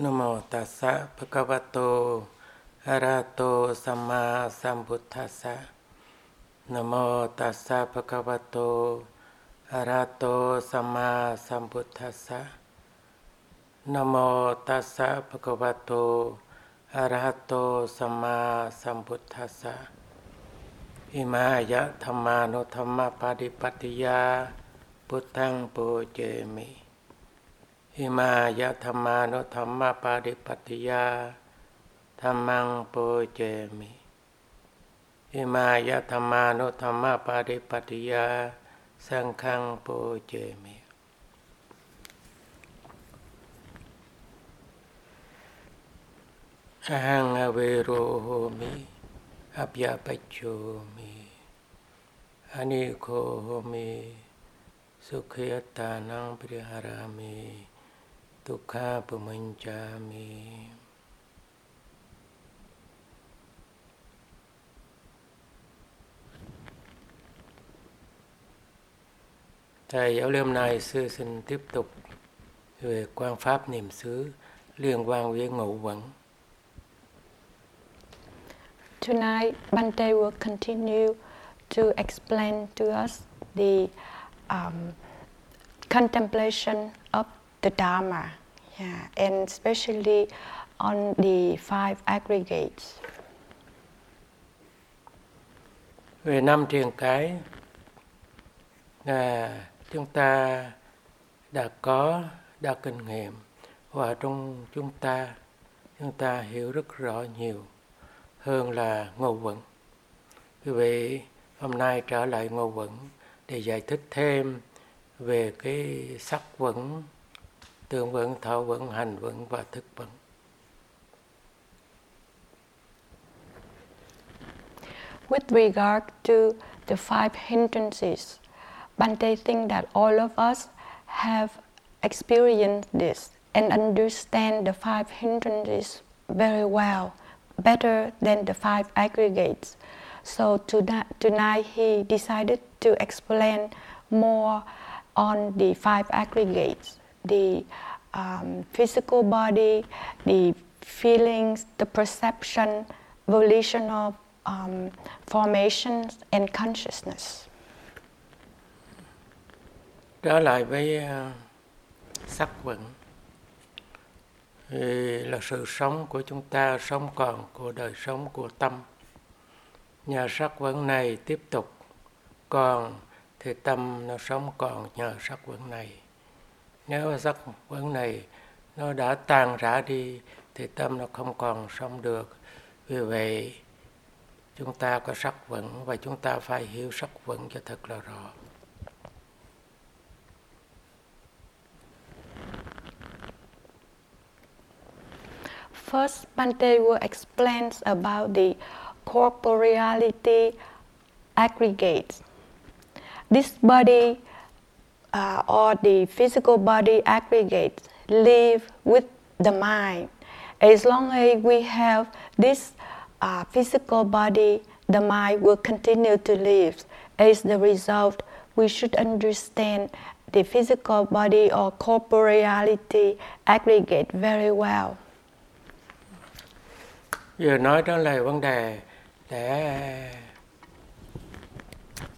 นโมตัสสะภะคะวะโตอะระหะโตสัมมาสัมพุทธัสสะนโมตัสสะภะคะวะโตอะระหะโตสัมมาสัมพุทธัสสะนโมตัสสะภะคะวะโตอะระหะโตสัมมาสัมพุทธัสสะอิมายะธรรมานุธรรมปฏิปัติยา พุทธังปูเจมิ อิมายะธรรมานุธรรมปฏิปัติยาธรรมังปูเจมิอิมายะธรรมานุธรรมปฏิปัติยา สังฆังปูเจมิอหังอเวโรโหมิอัปยาปัจโชมิอานิโคโหมิสุขยตานังปริหารามิ ทุกขาปุมัญจามิ Thầy giáo liêm này sư xin tiếp tục về quan pháp niệm xứ liên quan với ngũ quẩn. Tonight, Bante will continue to explain to us the um, contemplation of the Dharma, yeah, and especially on the five aggregates. Về năm triền cái là chúng ta đã có, đã kinh nghiệm và trong chúng ta chúng ta hiểu rất rõ nhiều hơn là ngô quẩn. Quý vị hôm nay trở lại ngô quẩn để giải thích thêm về cái sắc quẩn, thọ quẩn, hành và thức. With regard to the five hindrances, Bante thinks that all of us have experienced this and understand the five hindrances very well, better than the five aggregates. So tonight, tonight he decided to explain more on the five aggregates the um, physical body, the feelings, the perception, volitional um, formations, and consciousness. Trở lại với uh, sắc quẩn thì là sự sống của chúng ta, sống còn của đời sống của tâm. Nhờ sắc quẩn này tiếp tục còn thì tâm nó sống còn nhờ sắc quẩn này. Nếu sắc quẩn này nó đã tan rã đi thì tâm nó không còn sống được. Vì vậy chúng ta có sắc vững và chúng ta phải hiểu sắc vững cho thật là rõ. First, Bante will explain about the corporeality aggregates. This body uh, or the physical body aggregates live with the mind. As long as we have this uh, physical body, the mind will continue to live. As the result, we should understand the physical body or corporeality aggregate very well. Giờ nói đó là vấn đề để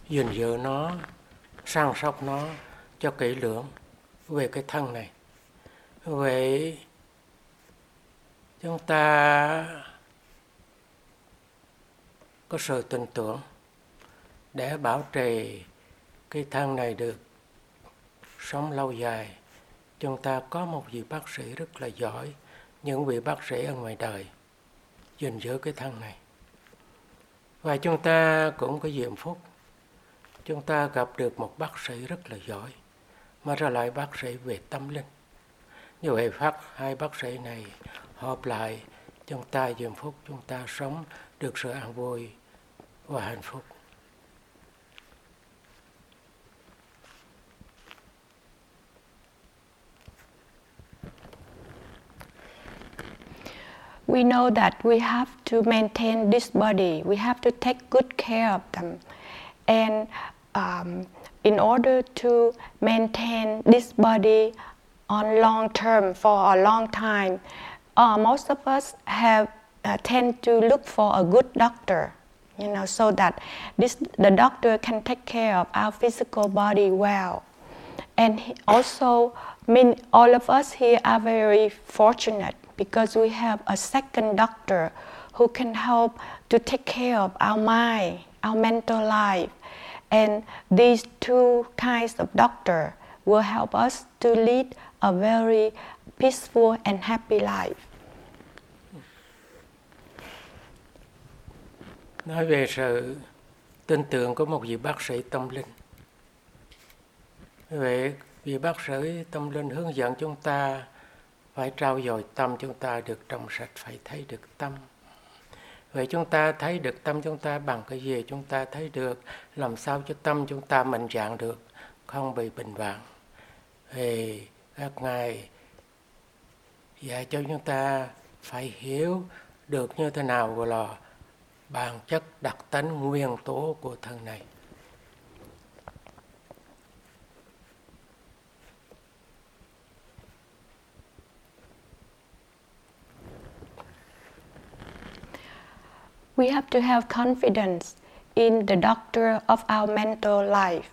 gìn giữ nó, săn sóc nó cho kỹ lưỡng về cái thân này. Vậy chúng ta có sự tin tưởng để bảo trì cái thân này được sống lâu dài. Chúng ta có một vị bác sĩ rất là giỏi, những vị bác sĩ ở ngoài đời gìn giữ cái thân này. Và chúng ta cũng có diệm phúc. Chúng ta gặp được một bác sĩ rất là giỏi, mà ra lại bác sĩ về tâm linh. Như vậy phát hai bác sĩ này hợp lại, chúng ta diệm phúc, chúng ta sống được sự an vui và hạnh phúc. we know that we have to maintain this body, we have to take good care of them. And um, in order to maintain this body on long term for a long time, uh, most of us have uh, tend to look for a good doctor, you know, so that this the doctor can take care of our physical body well. And also, mean all of us here are very fortunate because we have a second doctor who can help to take care of our mind, our mental life. And these two kinds of doctor will help us to lead a very peaceful and happy life. Nói về sự tin tưởng của một vị bác sĩ tâm linh. Vậy, vị bác sĩ tâm linh hướng dẫn chúng ta phải trao dồi tâm chúng ta được trong sạch, phải thấy được tâm vậy chúng ta thấy được, tâm chúng ta bằng cái gì chúng ta thấy được? Làm sao cho tâm chúng ta mạnh dạng được? Không bị bình vạn thì các ngài dạy cho chúng ta phải hiểu được như thế nào gọi là bản chất đặc tính nguyên tố của thân này. We have to have confidence in the doctor of our mental life.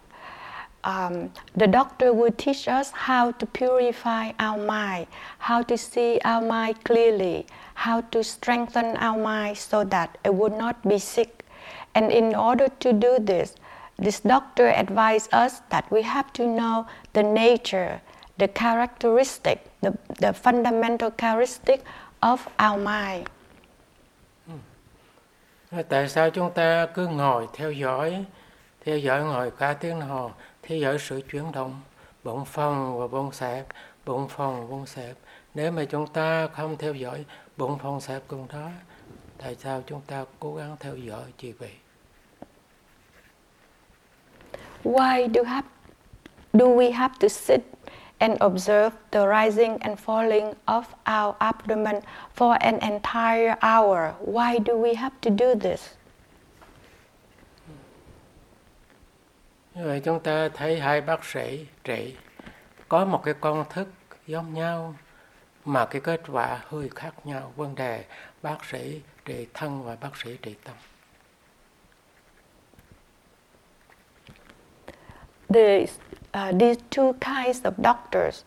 Um, the doctor will teach us how to purify our mind, how to see our mind clearly, how to strengthen our mind so that it would not be sick. And in order to do this, this doctor advised us that we have to know the nature, the characteristic, the, the fundamental characteristic of our mind. Tại sao chúng ta cứ ngồi theo dõi theo dõi ngồi cả tiếng đồng hồ, theo dõi sự chuyển động bụng phòng và bụng sạc bụng phong bụng sạc nếu mà chúng ta không theo dõi bụng phòng sạc cùng đó, tại sao chúng ta cố gắng theo dõi chỉ vậy Why do have do we have to sit and observe the rising and falling of our abdomen for an entire hour. Why do we have to do this? Như vậy chúng ta thấy hai bác sĩ trị có một cái công thức giống nhau mà cái kết quả hơi khác nhau vấn đề bác sĩ trị thân và bác sĩ trị tâm. The Ờ, uh, these two kinds of doctors.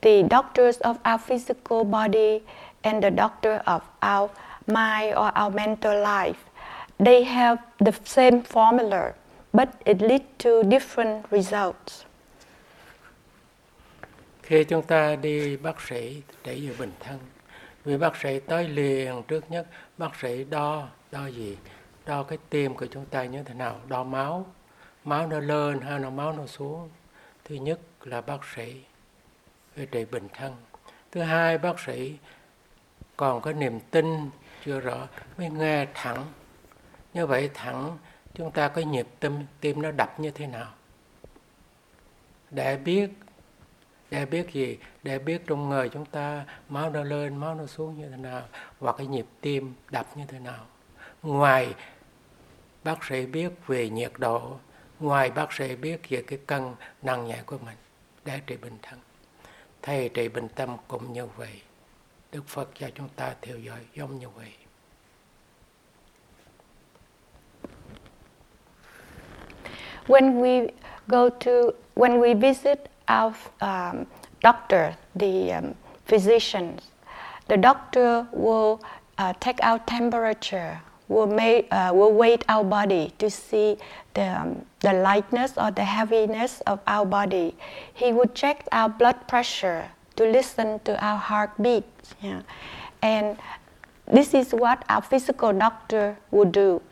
The doctors of our physical body and the doctor of our mind or our mental life. They have the same formula but it leads to different results. Khi chúng ta đi bác sĩ để giữ bình thân vì bác sĩ tới liền trước nhất bác sĩ đo đo gì? Đo cái tim của chúng ta như thế nào? Đo máu. Máu nó lên hay nó máu nó xuống? Thứ nhất là bác sĩ về trị bệnh thân. Thứ hai, bác sĩ còn có niềm tin, chưa rõ, mới nghe thẳng. Như vậy thẳng, chúng ta có nhịp tim tim nó đập như thế nào? Để biết để biết gì? Để biết trong người chúng ta máu nó lên, máu nó xuống như thế nào? Hoặc cái nhịp tim đập như thế nào? Ngoài, bác sĩ biết về nhiệt độ ngoài bác sĩ biết về cái cân nặng nhẹ của mình để trị bệnh thân. Thầy trị bệnh tâm cũng như vậy. Đức phật cho chúng ta theo dõi giống như vậy. When we go to when we visit our um, doctor the um, physicians the doctor will uh, take our temperature will, make, uh, will our body to see the, um, the lightness or the heaviness of our body. He would check our blood pressure to listen to our heartbeat. Yeah. And this is what our physical doctor would do.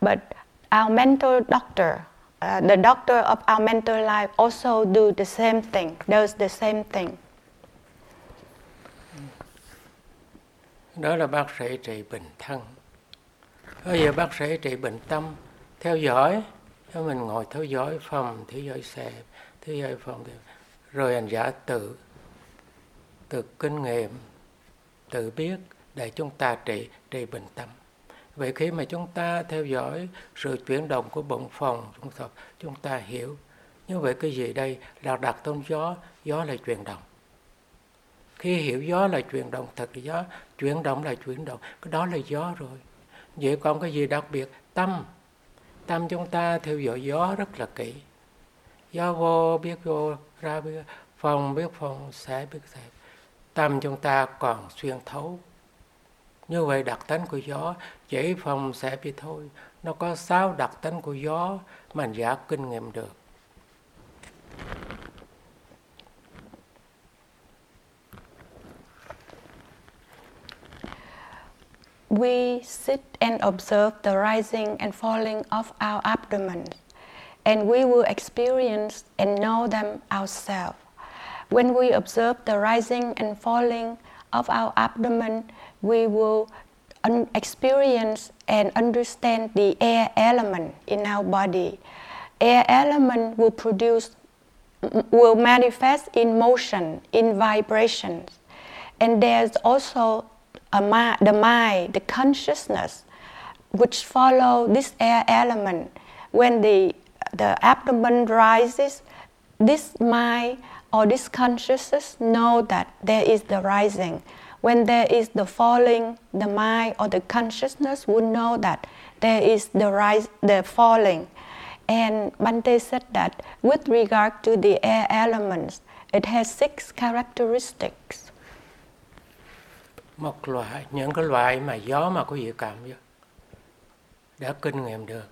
But our mental doctor, uh, the doctor of our mental life also do the same thing, does the same thing. Đó là bác sĩ trị thân. Bây giờ bác sĩ trị bệnh tâm, theo dõi, cho mình ngồi theo dõi phòng, theo dõi xe, theo dõi phòng, rồi hành giả tự, tự kinh nghiệm, tự biết để chúng ta trị, trị bệnh tâm. Vậy khi mà chúng ta theo dõi sự chuyển động của bụng phòng, chúng ta, chúng ta hiểu. Như vậy cái gì đây? là đặt tôn gió, gió là chuyển động. khi hiểu gió là chuyển động thật gió chuyển động là chuyển động cái đó là gió rồi vậy còn cái gì đặc biệt? Tâm. Tâm chúng ta theo dõi gió rất là kỹ. Gió vô biết vô, ra biết, phòng biết phòng sẽ biết sẽ tâm chúng ta còn xuyên thấu. Như vậy đặc tính của gió, chỉ phòng sẽ bị thôi. Nó có sáu đặc tính của gió mà giả kinh nghiệm được. We sit and observe the rising and falling of our abdomen, and we will experience and know them ourselves. When we observe the rising and falling of our abdomen, we will un- experience and understand the air element in our body. Air element will produce, will manifest in motion, in vibrations. And there's also the mind, the consciousness, which follow this air element. When the, the abdomen rises, this mind or this consciousness know that there is the rising. When there is the falling, the mind or the consciousness would know that there is the rise, the falling. And Bante said that with regard to the air elements, it has six characteristics. Một loại những cái loại mà gió mà quý vị cảm vô đã kinh nghiệm được.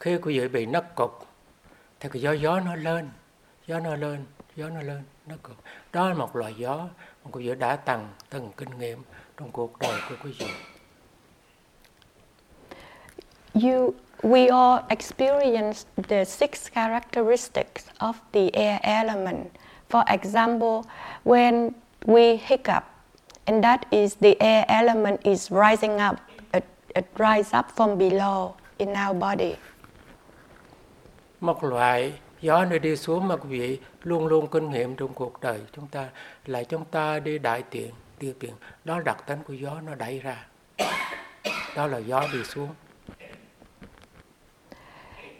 Khi quý vị bị nấc cục thì cái gió gió nó lên gió nó lên gió nó lên nó cục. Đó là một loại gió mà quý vị đã từng từng kinh nghiệm trong cuộc đời của quý vị. You, we all experience the six characteristics of the air element. For example, when we hiccup, and that is the air element is rising up, it, it rises up from below in our body. Một loại gió nó đi xuống mà quý vị luôn luôn kinh nghiệm trong cuộc đời chúng ta là chúng ta đi đại tiện, tiêu tiện. Đó đặc tính của gió nó đẩy ra. Đó là gió đi xuống.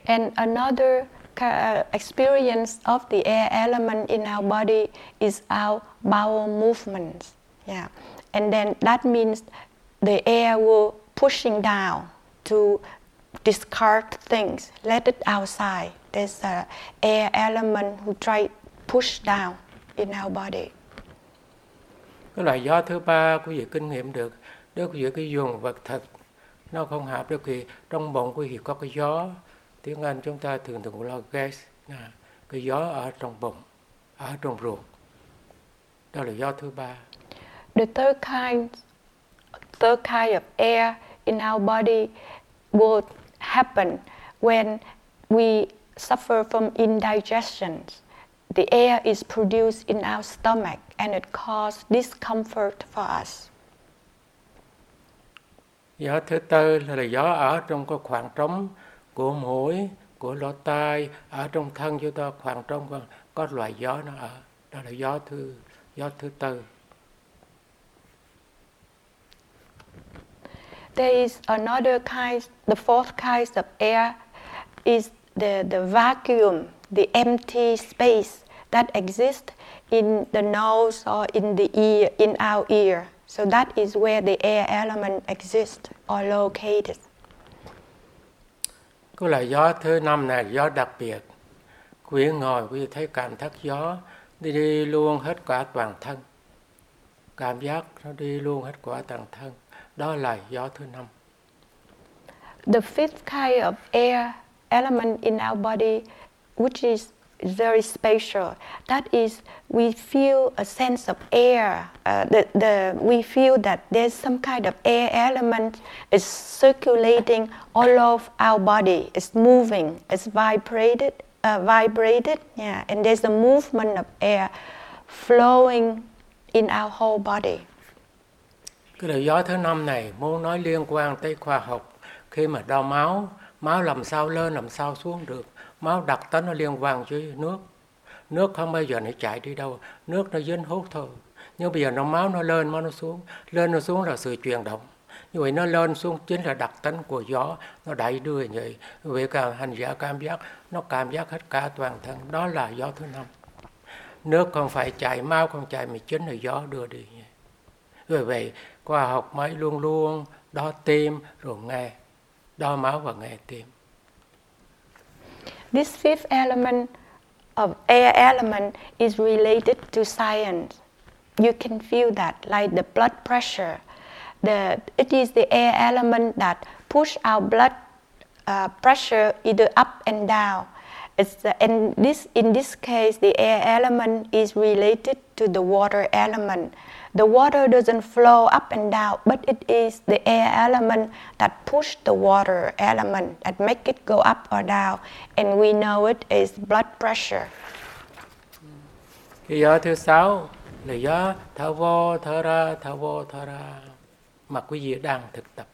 And another experience of the air element in our body is our bowel movements. Yeah. And then that means the air will pushing down to discard things, let it outside. There's an air element who try push down in our body. Cái loại gió thứ ba quý vị kinh nghiệm được, đó quý vị cái dùng vật thật. Nó không hợp được thì trong bụng quý vị có cái gió. Tiếng Anh chúng ta thường thường gọi là gas. Cái gió ở trong bụng ở trong ruột. Đó là gió thứ ba. The third kind, third kind of air in our body will happen when we suffer from indigestion. The air is produced in our stomach and it causes discomfort for us. Gió thứ tư là gió ở trong cái khoảng trống của mũi, của lỗ tai, ở trong thân chúng ta khoảng trống có, có loại gió nó ở. Đó là gió thứ gió thứ tư. There is another kind, the fourth kind of air is the, the vacuum, the empty space that exists in the nose or in the ear, in our ear. So that is where the air element exists or located. Cái là gió thứ năm này gió đặc biệt. Quý ngồi quý thấy cảm giác gió đi, đi luôn hết cả toàn thân. Cảm giác nó đi luôn hết cả toàn thân. Đó là gió thứ năm. The fifth kind of air element in our body, which is very spatial, that is, we feel a sense of air. Uh, the, the, we feel that there's some kind of air element is circulating all of our body. It's moving. It's vibrated. Uh, vibrated. Yeah, and there's a movement of air flowing in our whole body. Cái lời gió thứ năm này muốn nói liên quan tới khoa học khi mà đo máu, máu làm sao lên làm sao xuống được. Máu đặc tính nó liên quan với nước. Nước không bao giờ nó chạy đi đâu, nước nó dính hút thôi. Nhưng bây giờ nó máu nó lên, máu nó xuống. Lên nó xuống là sự chuyển động. Như vậy nó lên xuống chính là đặc tính của gió, nó đẩy đưa như vậy. Vì cả hành giả cảm giác, nó cảm giác hết cả toàn thân. Đó là gió thứ năm. nước không phải chạy máu không chạy mà chính là gió đưa đi vì vậy khoa học mới luôn luôn đo tim rồi nghe đo máu và nghe tim This fifth element of air element is related to science. You can feel that, like the blood pressure. The, it is the air element that push our blood uh, pressure either up and down. It's the, and this, in this case, the air element is related to the water element. The water doesn't flow up and down, but it is the air element that push the water element that make it go up or down, and we know it is blood pressure. Cái gió thứ sáu là gió thở vô thở ra thở vô thở ra mà quý vị đang thực tập.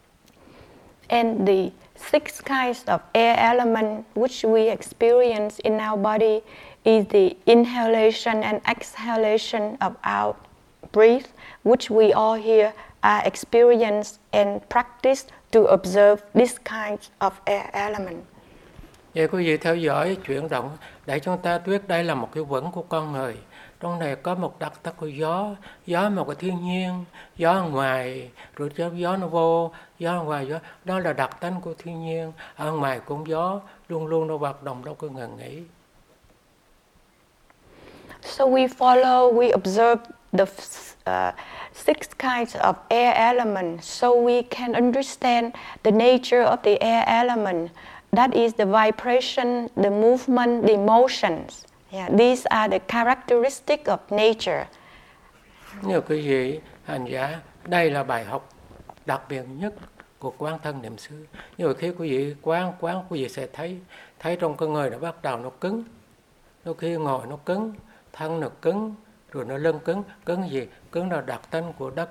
And the six kinds of air element which we experience in our body is the inhalation and exhalation of our breath, which we all here are experience and practice to observe these kinds of air element. Vậy quý vị theo dõi chuyển động để chúng ta biết đây là một cái vững của con người. Trong này có một đặc tắc của gió, gió một cái thiên nhiên, gió ngoài, rồi gió, gió nó vô, gió ngoài gió. Đó là đặc tánh của thiên nhiên. Ở ngoài cũng gió, luôn luôn nó hoạt động đâu có ngừng nghỉ. So we follow, we observe the uh, six kinds of air element so we can understand the nature of the air element. That is the vibration, the movement, the emotions. Yeah, these are the characteristic of nature. Nhiều quý vị hành giả, đây là bài học đặc biệt nhất của quán thân niệm xứ. Nhiều khi quý vị quán quán quý vị sẽ thấy thấy trong con người nó bắt đầu nó cứng. Đôi khi ngồi nó cứng, thân nó cứng, rồi nó lưng cứng, cứng gì? Cứng là đặc tính của đất.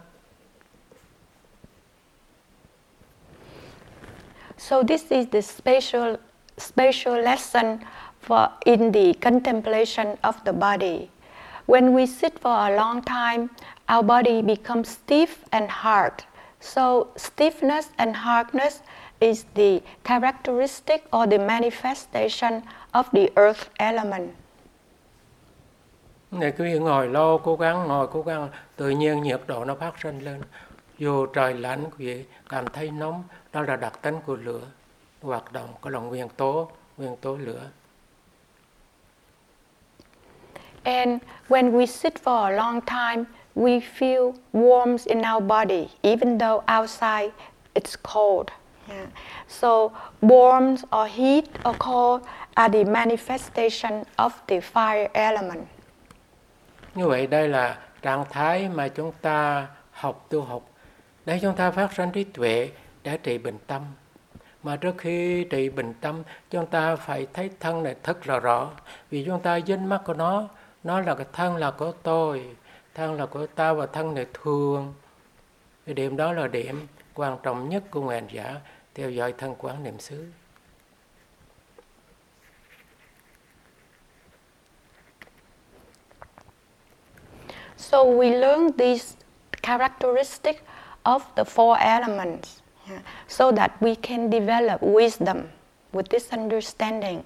So this is the special special lesson for in the contemplation of the body. When we sit for a long time, our body becomes stiff and hard. So stiffness and hardness is the characteristic or the manifestation of the earth element. Này quý vị ngồi lâu, cố gắng ngồi, cố gắng tự nhiên nhiệt độ nó phát sinh lên. Dù trời lạnh quý vị cảm thấy nóng, đó là đặc tính của lửa hoạt động, có là nguyên tố, nguyên tố lửa. And when we sit for a long time, we feel warmth in our body, even though outside it's cold. Yeah. So warmth or heat or cold are the manifestation of the fire element. Như vậy đây là trạng thái mà chúng ta học tu học. Để chúng ta phát sinh trí tuệ để trị bình tâm. Mà trước khi trị bình tâm, chúng ta phải thấy thân này thật rõ rõ. Vì chúng ta dính mắt của nó, nó là cái thân là của tôi, thân là của ta và thân này thường. Cái điểm đó là điểm quan trọng nhất của nguyện giả theo dõi thân quán niệm xứ. So we learn these characteristics of the four elements yeah, so that we can develop wisdom with this understanding.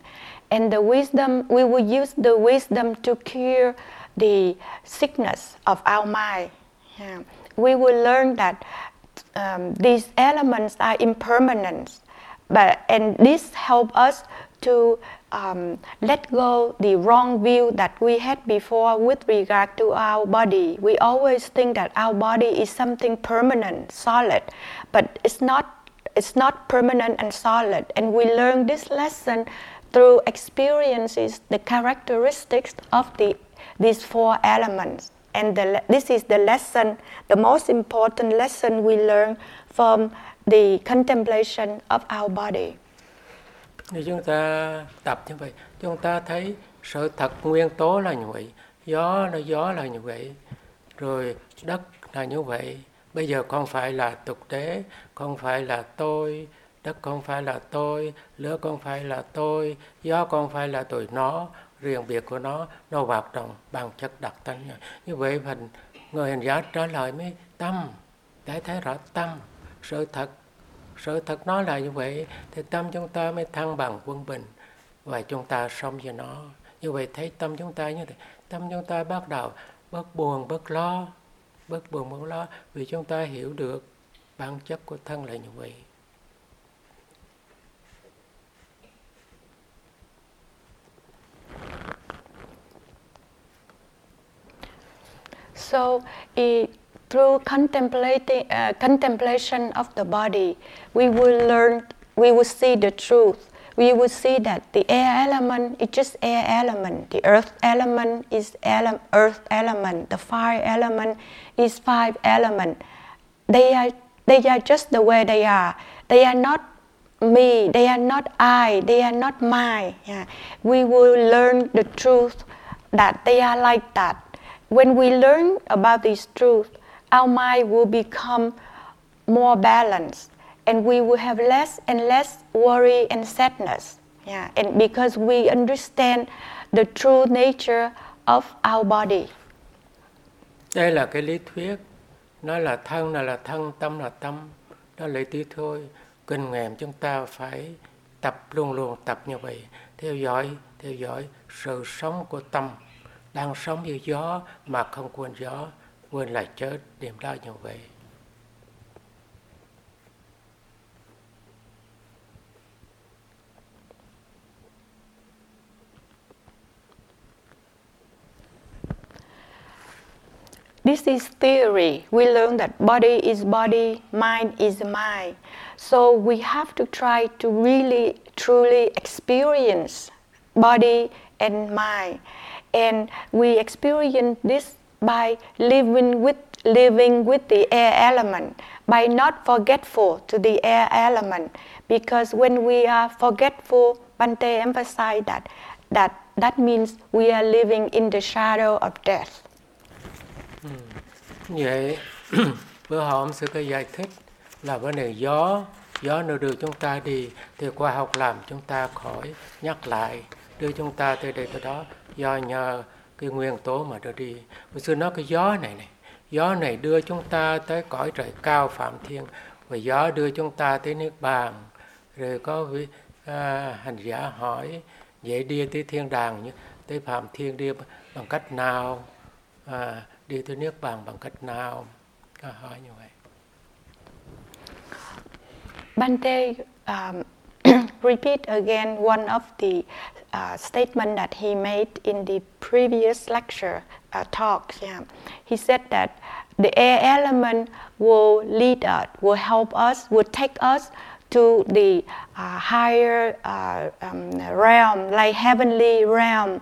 And the wisdom, we will use the wisdom to cure the sickness of our mind. Yeah. We will learn that um, these elements are impermanent, but and this help us to um, let go the wrong view that we had before with regard to our body. We always think that our body is something permanent, solid, but it's not. It's not permanent and solid, and we learn this lesson through experiences, the characteristics of the these four elements. And the, this is the lesson, the most important lesson we learn from the contemplation of our body. Nếu chúng ta tập như vậy, chúng ta thấy sự thật nguyên tố là như vậy, gió là gió là như vậy, rồi đất là như vậy. Bây giờ không phải là tục tế không phải là tôi, đất không phải là tôi, lửa không phải là tôi, gió không phải là tụi nó, riêng biệt của nó, nó hoạt động bằng chất đặc tính. Như vậy mình người hành giả trả lời mới tâm, để thấy rõ tâm, sự thật sự thật nó là như vậy thì tâm chúng ta mới thăng bằng quân bình và chúng ta sống với nó. Như vậy thấy tâm chúng ta như thế tâm chúng ta bắt đầu bớt buồn bớt lo bớt buồn bớt lo vì chúng ta hiểu được bản chất của thân là như vậy. So, it, through contemplating, uh, contemplation of the body, we will learn, we will see the truth. We will see that the air element is just air element, the earth element is ele- earth element, the fire element is fire element. They are, they are just the way they are. They are not me, they are not I, they are not mine. Yeah. We will learn the truth that they are like that. When we learn about this truth, our mind will become more balanced and we will have less and less worry and sadness. Yeah, and because we understand the true nature of our body. Đây là cái lý thuyết, nó là thân là là thân, tâm là tâm, đó là lý thuyết thôi. Kinh nghiệm chúng ta phải tập luôn luôn tập như vậy, theo dõi, theo dõi sự sống của tâm đang sống như gió mà không quên gió quên là chết điểm đó như vậy This is theory. We learn that body is body, mind is mind. So we have to try to really, truly experience body and mind. and we experience this by living with living with the air element by not forgetful to the air element because when we are forgetful Bante emphasized that that that means we are living in the shadow of death. Ừ. Vậy, bữa hôm sư có giải thích là vấn đề gió gió nó đưa chúng ta đi thì khoa học làm chúng ta khỏi, nhắc lại, đưa chúng ta tới đây tới đó do nhờ cái nguyên tố mà đưa đi. Hồi xưa nói cái gió này này gió này đưa chúng ta tới cõi trời cao phạm thiên và gió đưa chúng ta tới nước bàn. Rồi có vị à, hành giả hỏi vậy đi tới thiên đàng tới phạm thiên đi bằng cách nào? À, đi tới nước bàn bằng cách nào? Có hỏi như vậy. Bante à, um, repeat again one of the uh, statement that he made in the previous lecture uh, talk. Yeah. He said that the air element will lead us, will help us, will take us to the uh, higher uh, um, realm, like heavenly realm,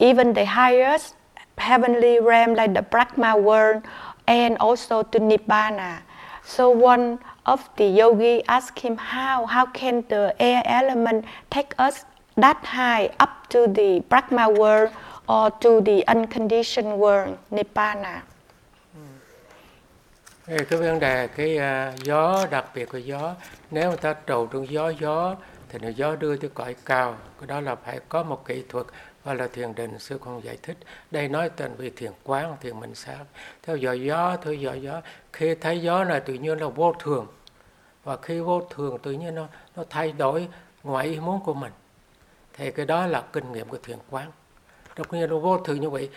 even the highest heavenly realm, like the Brahma world, and also to Nibbana. So one of the yogi asked him how, how can the air element take us that high up to the Brahma world or to the unconditioned world, Nibbana. Ừ. Cái, cái vấn đề cái uh, gió đặc biệt của gió nếu người ta trầu trong gió gió thì nó gió đưa tới cõi cao. Cái đó là phải có một kỹ thuật và là thiền định sư không giải thích. Đây nói tên vì thiền quán thiền minh sát. Theo dõi gió theo dõi gió khi thấy gió này tự nhiên là vô thường. Và khi vô thường tự nhiên nó nó thay đổi ngoại ý muốn của mình thì cái đó là kinh nghiệm của thiền quán. Đột nhiên nó vô thường như vậy,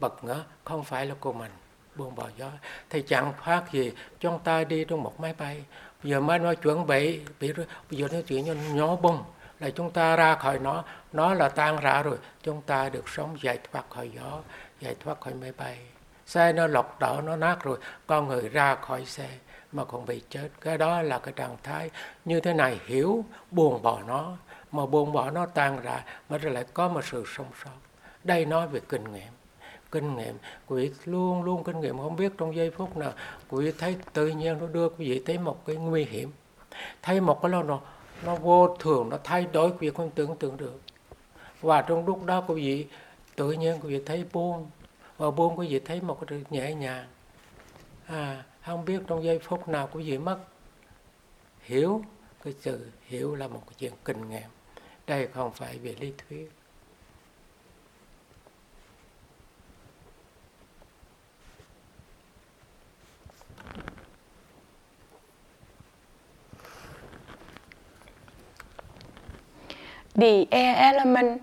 bật ngỡ, không phải là của mình, buông bỏ gió. Thì chẳng khác gì chúng ta đi trong một máy bay. Bây giờ mới nói chuẩn bị bị bây giờ nói chuyện như nhỏ bung, là chúng ta ra khỏi nó nó là tan rã rồi, chúng ta được sống giải thoát khỏi gió, giải thoát khỏi máy bay. Xe nó lọc đỏ, nó nát rồi, con người ra khỏi xe mà còn bị chết. Cái đó là cái trạng thái như thế này, hiểu buồn bỏ nó mà buông bỏ nó tan ra mà lại có một sự sống sót. Đây nói về kinh nghiệm. Kinh nghiệm quý vị luôn luôn kinh nghiệm. Không biết trong giây phút nào quý vị thấy tự nhiên nó đưa quý vị thấy một cái nguy hiểm. Thấy một cái lo nó nó vô thường, nó thay đổi quý vị không tưởng tượng được. Và trong lúc đó quý vị, tự nhiên quý vị thấy buông, và buông quý vị thấy một cái sự nhẹ nhàng. À không biết trong giây phút nào quý vị mất hiểu cái sự hiểu là một cái chuyện kinh nghiệm. Đây không phải về lý thuyết. The air element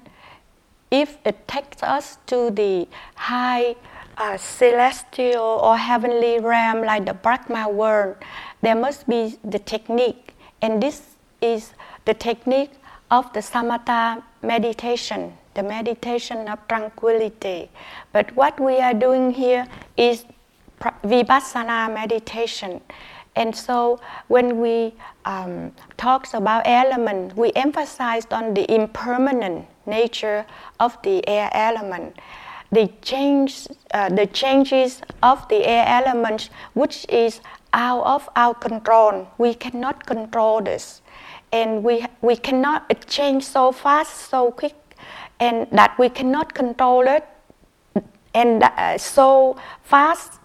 if it takes us to the high uh, celestial or heavenly realm like the Brahma world, there must be the technique, and this is the technique of the samatha meditation, the meditation of tranquility. But what we are doing here is vipassana meditation. And so when we um, talks about element, we emphasized on the impermanent nature of the air element. The change, uh, the changes of the air element, which is out of our control. We cannot control this, and we we cannot change so fast, so quick, and that we cannot control it, and uh, so fast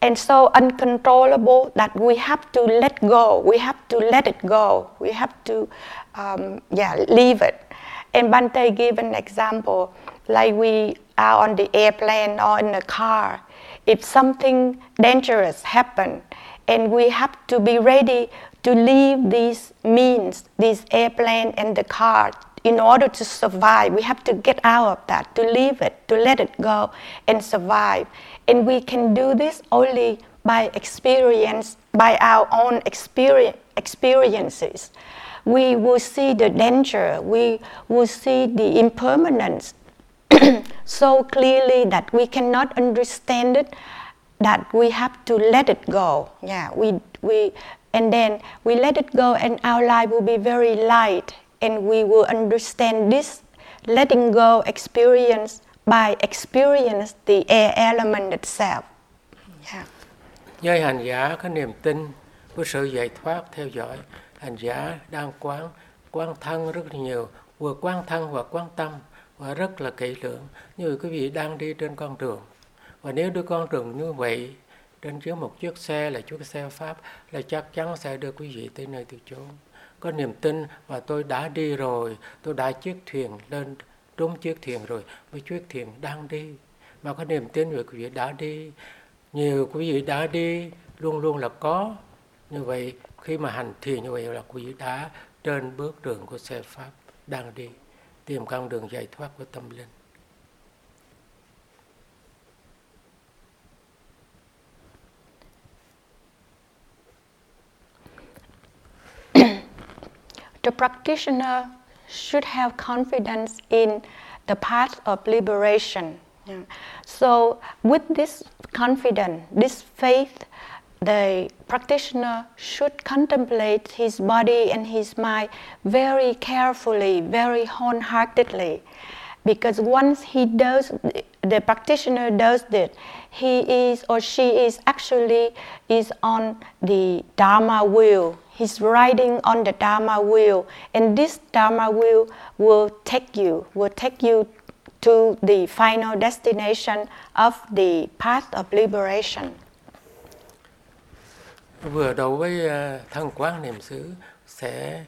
and so uncontrollable that we have to let go. We have to let it go. We have to, um, yeah, leave it. And Bante gave an example, like we are on the airplane or in a car. If something dangerous happen, and we have to be ready to leave these means, this airplane and the car, in order to survive. We have to get out of that, to leave it, to let it go, and survive. And we can do this only by experience, by our own experience, experiences. We will see the danger, we will see the impermanence so clearly that we cannot understand it, that we have to let it go. Yeah, we, we, and then we let it go, and our life will be very light, and we will understand this letting go experience by experience the air element itself. Yeah. Với hành giả có niềm tin với sự giải thoát theo dõi, hành giả đang quán quán thân rất nhiều, vừa quán thân và quán tâm và rất là kỹ lưỡng như quý vị đang đi trên con đường và nếu đưa con đường như vậy trên chứa một chiếc xe là chiếc xe pháp là chắc chắn sẽ đưa quý vị tới nơi từ chốn có niềm tin và tôi đã đi rồi. Tôi đã chiếc thuyền lên đúng chiếc thuyền rồi, với chiếc thuyền đang đi. Mà có niềm tin về quý vị đã đi. Nhiều quý vị đã đi, luôn luôn là có. Như vậy, khi mà hành thiền như vậy là quý vị đã trên bước đường của xe pháp đang đi, tìm con đường giải thoát của tâm linh. The practitioner should have confidence in the path of liberation. So, with this confidence, this faith, the practitioner should contemplate his body and his mind very carefully, very wholeheartedly. Because once he does, the practitioner does this, he is or she is actually is on the Dharma wheel, he's riding on the Dharma wheel, and this Dharma wheel will take you, will take you to the final destination of the path of liberation. Vừa đầu với à, thân quán niệm xứ sẽ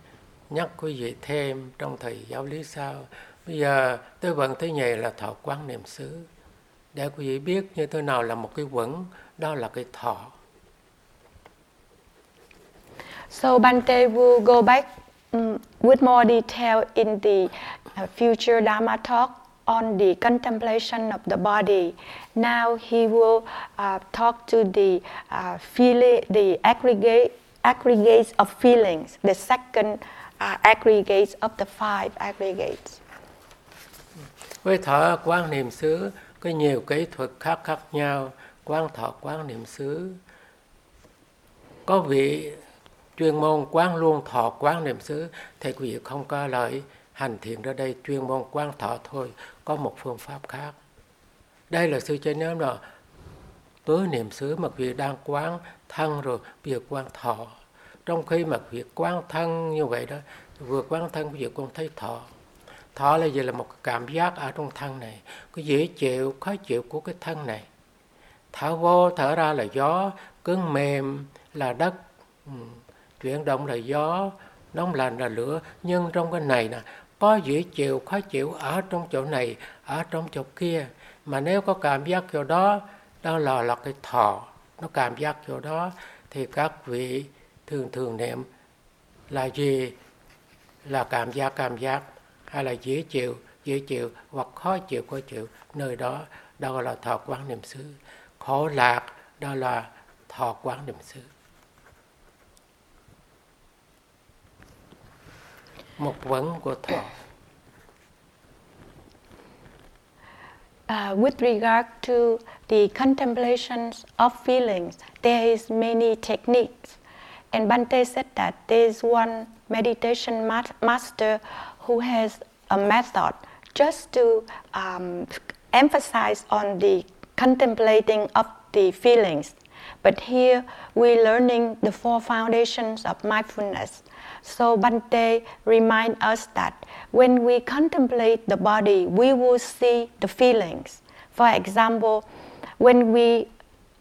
nhắc quý vị thêm trong thời giáo lý sau. Bây giờ tôi vẫn thấy nhì là thọ quán niệm xứ. Để quý vị biết như thế nào là một cái quẩn, đó là cái thọ So Bante will go back um, with more detail in the uh, future Dharma talk on the contemplation of the body. Now he will uh, talk to the uh, feeling, the aggregate aggregates of feelings, the second uh, aggregates of the five aggregates. Với thọ quan niệm xứ có nhiều kỹ thuật khác khác nhau, quan thọ quan niệm xứ. Có vị chuyên môn quán luôn thọ, quán niệm xứ. Thầy quý vị không có lợi hành thiền ra đây, chuyên môn quán thọ thôi. Có một phương pháp khác. Đây là sư cho nếu là tứ niệm xứ mà việc đang quán thân rồi việc quán thọ. Trong khi mà việc quán thân như vậy đó, vừa quán thân quý vị con thấy thọ. Thọ là gì? Là một cảm giác ở trong thân này. Cái dễ chịu, khó chịu của cái thân này. Thở vô, thở ra là gió, cứng mềm là đất. Ừ chuyển động là gió, nóng lạnh là lửa. Nhưng trong cái này nè, có dễ chịu, khó chịu ở trong chỗ này, ở trong chỗ kia. Mà nếu có cảm giác chỗ đó đó là là cái thọ. Nó cảm giác chỗ đó, thì các vị thường thường niệm là gì? Là cảm giác cảm giác. Hay là dễ chịu dễ chịu hoặc khó chịu khó chịu. Nơi đó đó là thọ quán niệm xứ. Khổ lạc, đó là thọ quán niệm xứ. Một vấn của thọ Uh, with regard to the contemplations of feelings, there is many techniques. And Bante said that there is one meditation master who has a method just to um, emphasize on the contemplating of the feelings. But here we're learning the four foundations of mindfulness. So Bante remind us that when we contemplate the body, we will see the feelings. For example, when we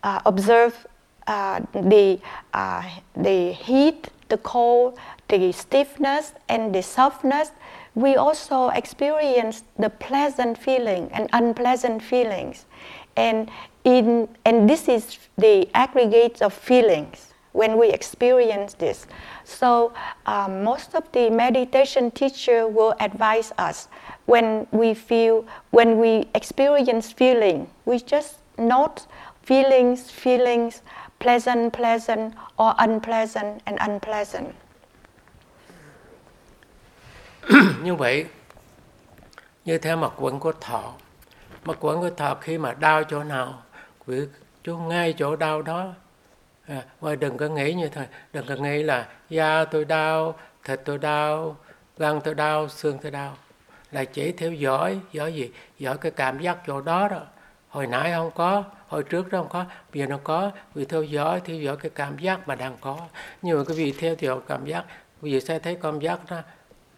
uh, observe uh, the, uh, the heat, the cold, the stiffness, and the softness, we also experience the pleasant feeling and unpleasant feelings. And, in, and this is the aggregate of feelings when we experience this. So um, most of the meditation teacher will advise us when we feel, when we experience feeling, we just note feelings, feelings, pleasant, pleasant, or unpleasant and unpleasant. như vậy, như theo mặt quẩn của thọ, mặt quẩn của thọ khi mà đau chỗ nào, quý chú ngay chỗ đau đó à, và đừng có nghĩ như thế, đừng có nghĩ là da tôi đau thịt tôi đau gan tôi đau xương tôi đau. Là chỉ theo dõi dõi gì? Dõi cái cảm giác chỗ đó đó. Hồi nãy không có hồi trước đó không có bây giờ nó có. Vì theo dõi theo dõi cái cảm giác mà đang có. Nhưng mà cái vị theo dõi cảm giác vì vị sẽ thấy cảm giác nó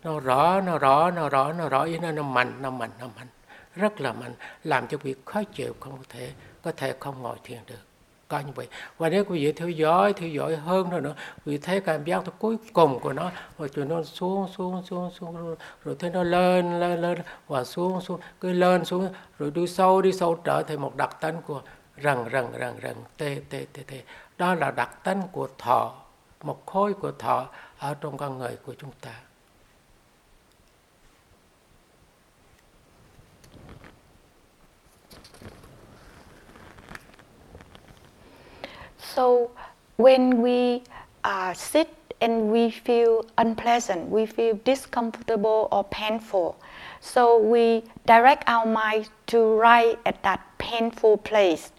nó rõ nó rõ nó rõ nó rõ. Ý nó nó mạnh nó mạnh nó mạnh. Rất là mạnh. Làm cho việc khó chịu không thể có thể không ngồi thiền được coi như vậy. Và nếu quý vị theo dõi theo dõi hơn rồi nữa, quý vị thấy cảm giác cuối cùng của nó rồi cho nó xuống xuống xuống xuống rồi thấy nó lên lên lên, và xuống xuống, cứ lên xuống, rồi đi sâu đi sâu trở thành một đặc tính của rần rần rần rần, tê tê tê tê. Đó là đặc tính của thọ, một khối của thọ ở trong con người của chúng ta. So when we uh, sit and we feel unpleasant, we feel discomfortable or painful, so we direct our mind to right at that painful place.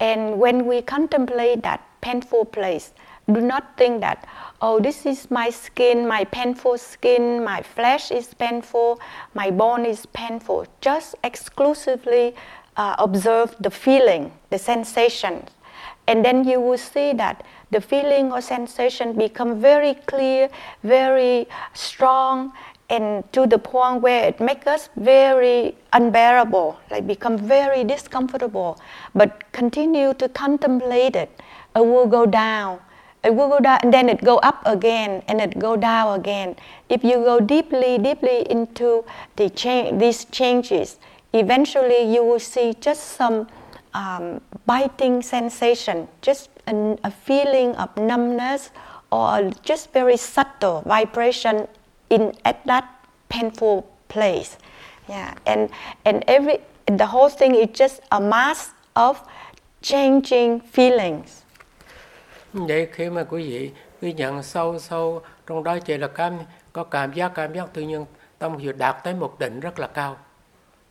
And when we contemplate that painful place, do not think that, oh, this is my skin, my painful skin, my flesh is painful, my bone is painful. Just exclusively uh, observe the feeling, the sensation, and then you will see that the feeling or sensation become very clear, very strong, and to the point where it makes us very unbearable, like become very discomfortable. But continue to contemplate it. It will go down. It will go down, and then it go up again, and it go down again. If you go deeply, deeply into the cha- these changes, eventually you will see just some um, biting sensation, just an, a, feeling of numbness or just very subtle vibration in at that painful place. Yeah, and and every the whole thing is just a mass of changing feelings. Vậy khi mà quý vị ghi nhận sâu sâu trong đó chỉ là cảm có cảm giác cảm giác tự nhiên tâm vừa đạt tới một đỉnh rất là cao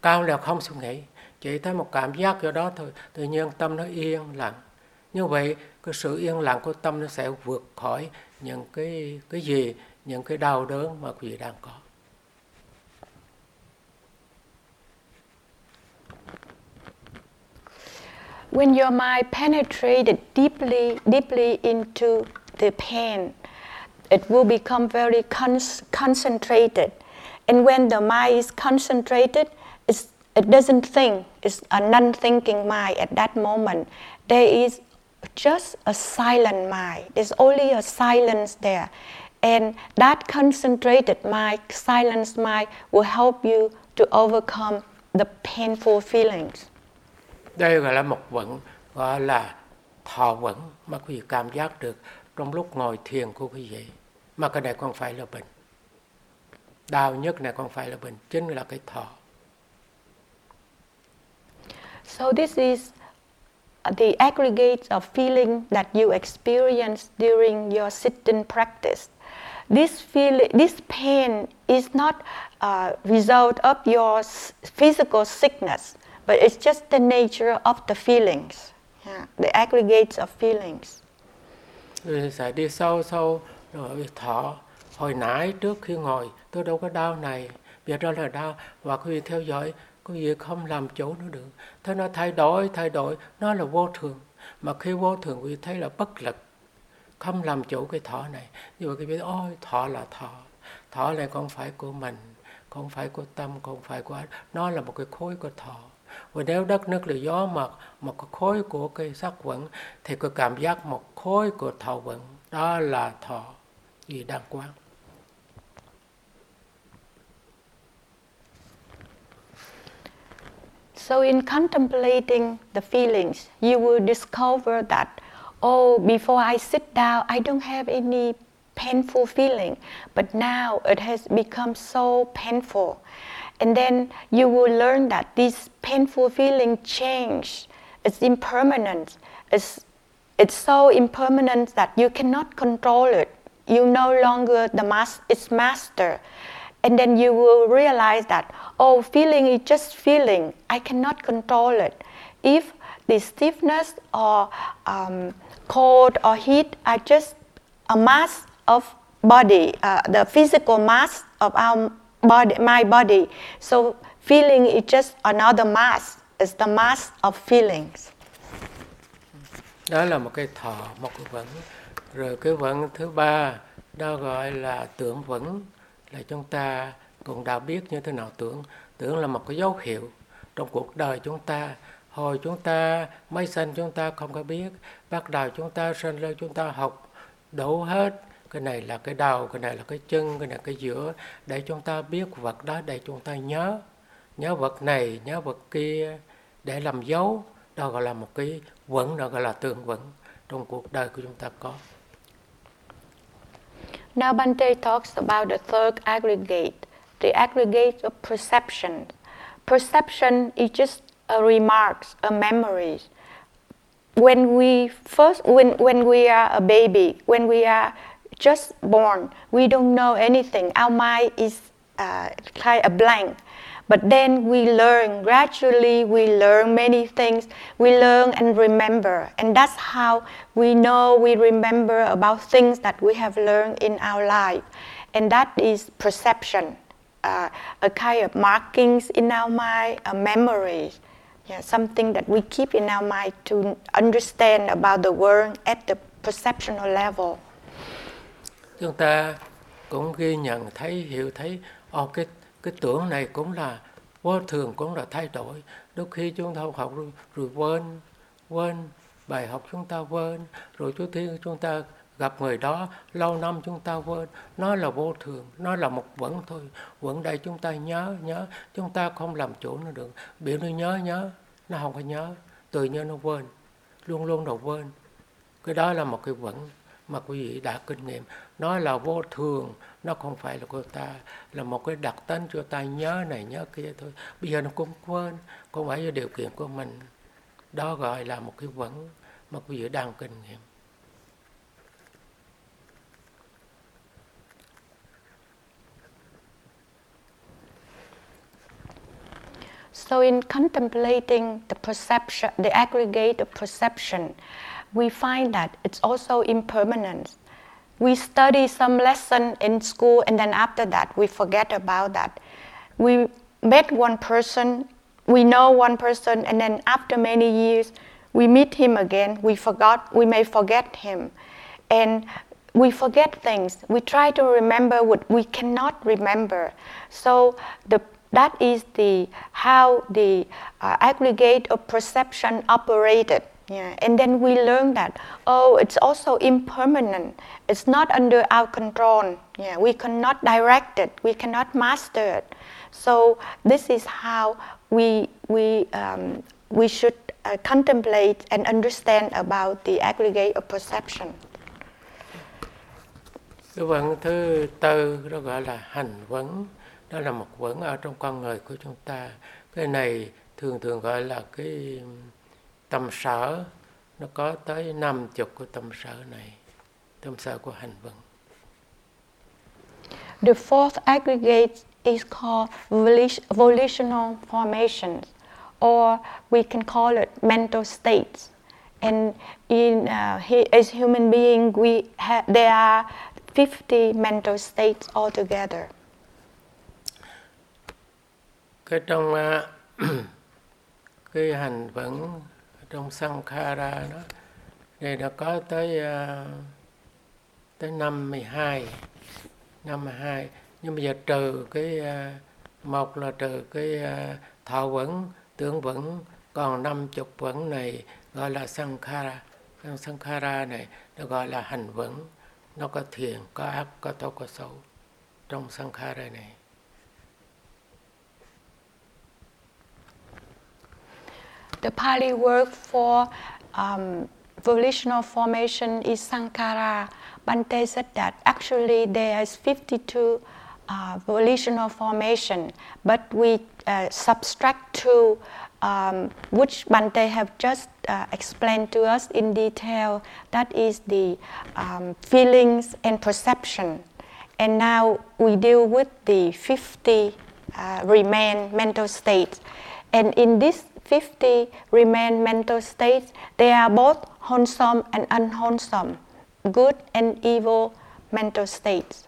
cao là không suy nghĩ chỉ thấy một cảm giác kiểu đó thôi. Tự nhiên tâm nó yên lặng. Như vậy cái sự yên lặng của tâm nó sẽ vượt khỏi những cái cái gì những cái đau đớn mà quý vị đang có. When your mind penetrated deeply, deeply into the pain, it will become very con- concentrated. And when the mind is concentrated, it doesn't think, it's a non thinking mind at that moment. There is just a silent mind, there's only a silence there. And that concentrated mind, silence mind, will help you to overcome the painful feelings. Đây gọi là một vận, gọi là thọ vận mà quý vị cảm giác được trong lúc ngồi thiền của quý vị. Mà cái này không phải là bệnh. Đau nhất này không phải là bệnh, chính là cái thọ. So this is the aggregate of feeling that you experience during your sitting practice. This feel, this pain is not a result of your physical sickness, but it's just the nature of the feelings, yeah, the aggregates of feelings. Sẽ đi sâu sâu rồi thọ hồi nãy trước khi ngồi tôi đâu có đau này. Bây giờ là đau. Và quý vị theo dõi có gì không làm chủ nó được. Thế nó thay đổi thay đổi. Nó là vô thường. Mà khi vô thường quý thấy là bất lực. Không làm chủ cái thọ này. Nhưng mà cái biết, ôi thọ là thọ. Thọ này không phải của mình không phải của tâm không phải của nó là một cái khối của thọ. Và nếu đất nước là gió mà một cái khối của cái sắc vận thì có cảm giác một khối của thọ vận đó là thọ. Gì đang quán So, in contemplating the feelings, you will discover that, oh, before I sit down, I don't have any painful feeling, but now it has become so painful. And then you will learn that this painful feeling change. It's impermanent. It's, it's so impermanent that you cannot control it. You no longer the mas- its master and then you will realize that oh feeling is just feeling. I cannot control it. If the stiffness or um, cold or heat are just a mass of body uh, the physical mass of our body my body. So feeling is just another mass. It's the mass of feelings. Đó là một cái thọ một cái vận rồi cái vận thứ ba đó gọi là tưởng vận là chúng ta cũng đã biết như thế nào. Tưởng tưởng là một cái dấu hiệu trong cuộc đời chúng ta. Hồi chúng ta, mới sinh chúng ta không có biết. Bắt đầu chúng ta sinh ra, chúng ta học đủ hết. Cái này là cái đầu, cái này là cái chân, cái này là cái giữa. Để chúng ta biết vật đó, để chúng ta nhớ. Nhớ vật này, nhớ vật kia, để làm dấu. Đó gọi là một cái vững, đó gọi là tường vững trong cuộc đời của chúng ta có. Now Bante talks about the third aggregate, the aggregate of perception. Perception is just a remarks, a memories. When we first, when, when we are a baby, when we are just born, we don't know anything. Our mind is uh, kind of blank. But then we learn, gradually we learn many things. We learn and remember. And that's how we know, we remember about things that we have learned in our life. And that is perception, uh, a kind of markings in our mind, a memory. Yeah, something that we keep in our mind to understand about the world at the perceptual level. Chúng ta cũng ghi nhận thấy, hiểu thấy, oh, cái cái tưởng này cũng là vô thường cũng là thay đổi. Đôi khi chúng ta học rồi, rồi quên quên bài học chúng ta quên rồi chú thi chúng ta gặp người đó lâu năm chúng ta quên. Nó là vô thường nó là một vẫn thôi. Vẫn đây chúng ta nhớ nhớ. Chúng ta không làm chủ nó được. Biểu nó nhớ nhớ nó không có nhớ. Tự nhiên nó quên luôn luôn nó quên. Cái đó là một cái vẫn mà quý vị đã kinh nghiệm. Nó là vô thường nó không phải là của ta là một cái đặc tính cho ta nhớ này nhớ kia thôi. Bây giờ nó cũng quên không phải do điều kiện của mình. Đó gọi là một cái vấn mà quý vị đang kinh nghiệm. So in contemplating the perception, the aggregate of perception, we find that it's also impermanent. We study some lesson in school and then after that we forget about that. We met one person, we know one person, and then after many years we meet him again, we forgot, we may forget him. And we forget things. We try to remember what we cannot remember. So the that is the how the uh, aggregate of perception operated yeah, and then we learn that oh, it's also impermanent. It's not under our control. Yeah, we cannot direct it. We cannot master it. So this is how we we um, we should uh, contemplate and understand about the aggregate of perception. Cái vấn thứ tư đó gọi là hành vấn, đó là một vấn ở trong con người của chúng ta. Cái này thường thường gọi là cái tâm sở nó có tới năm chục của tâm sở này tâm sở của hành vận The fourth aggregate is called volitional formations, or we can call it mental states. And in uh, he, as human being, we ha- there are 50 mental states altogether. Cái trong uh, cái hành vận trong sankhara đó. Đây đã có tới uh, tới năm 12 năm 12 nhưng bây giờ trừ cái uh, một là trừ cái uh, thọ vẫn tướng vẫn còn năm chục vẫn này gọi là sankhara sankhara này nó gọi là hành vẫn nó có thiện có ác có tốt có xấu trong sankhara này. The Pali word for um, volitional formation is Sankara. Bante said that actually there is 52 uh, volitional formation, but we uh, subtract two, um, which Bante have just uh, explained to us in detail. That is the um, feelings and perception. And now we deal with the 50 uh, remain mental states. And in this 50 remain mental states, they are both wholesome and unwholesome, good and evil mental states.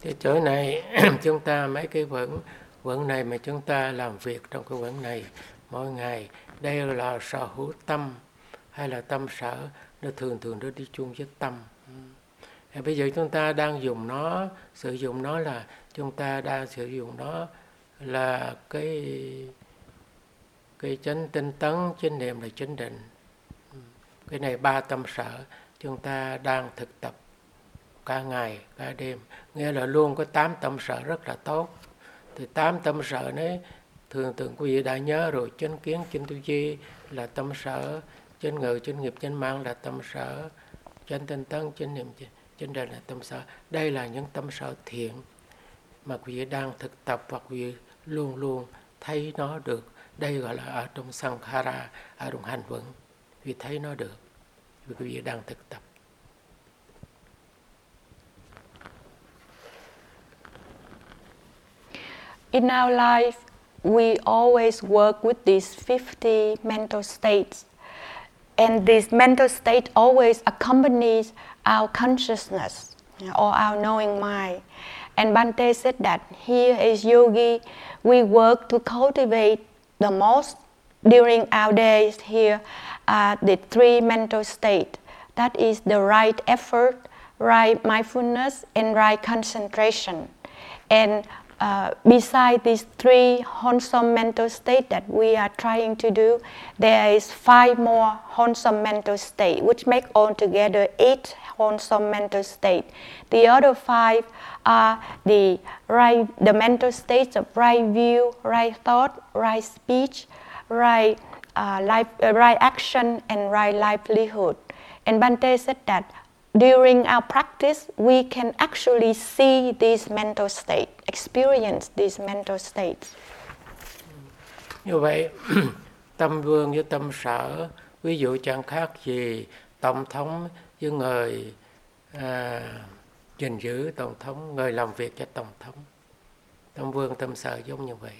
Thì chỗ này chúng ta mấy cái vẫn vẫn này mà chúng ta làm việc trong cái vẫn này mỗi ngày đây là sở hữu tâm hay là tâm sở. Nó thường thường nó đi chung với tâm. Thì bây giờ chúng ta đang dùng nó sử dụng nó là chúng ta đang sử dụng nó là cái cái chánh tinh tấn, chánh niệm là chánh định. Cái này ba tâm sở, chúng ta đang thực tập cả ngày, cả đêm. Nghĩa là luôn có tám tâm sở rất là tốt. Thì tám tâm sở đấy thường thường quý vị đã nhớ rồi, chánh kiến, chánh tu duy là tâm sở, chánh ngự, chánh nghiệp, chánh mạng là tâm sở, chánh tinh tấn, chánh niệm, chánh định là tâm sở. Đây là những tâm sở thiện mà quý vị đang thực tập hoặc quý vị luôn luôn thấy nó được. Đây gọi là ở trong sankhara ở trong hành vận vì thấy nó được vì quý vị đang thực tập In our life, we always work with these 50 mental states. And this mental state always accompanies our consciousness or our knowing mind. And Bante said that here as yogi, we work to cultivate the most during our days here are the three mental states. That is the right effort, right mindfulness, and right concentration. And uh, beside these three wholesome mental states that we are trying to do, there is five more wholesome mental states, which make altogether eight wholesome mental states. The other five are the right, the mental states of right view, right thought, right speech, right uh, life, uh, right action, and right livelihood. And Bante said that during our practice, we can actually see these mental states, experience these mental states. Như vậy, tâm vương với tâm sở, ví dụ chẳng khác gì tổng thống với người à, gìn giữ tổng thống, người làm việc cho tổng thống. Tâm vương, tâm sở giống như vậy.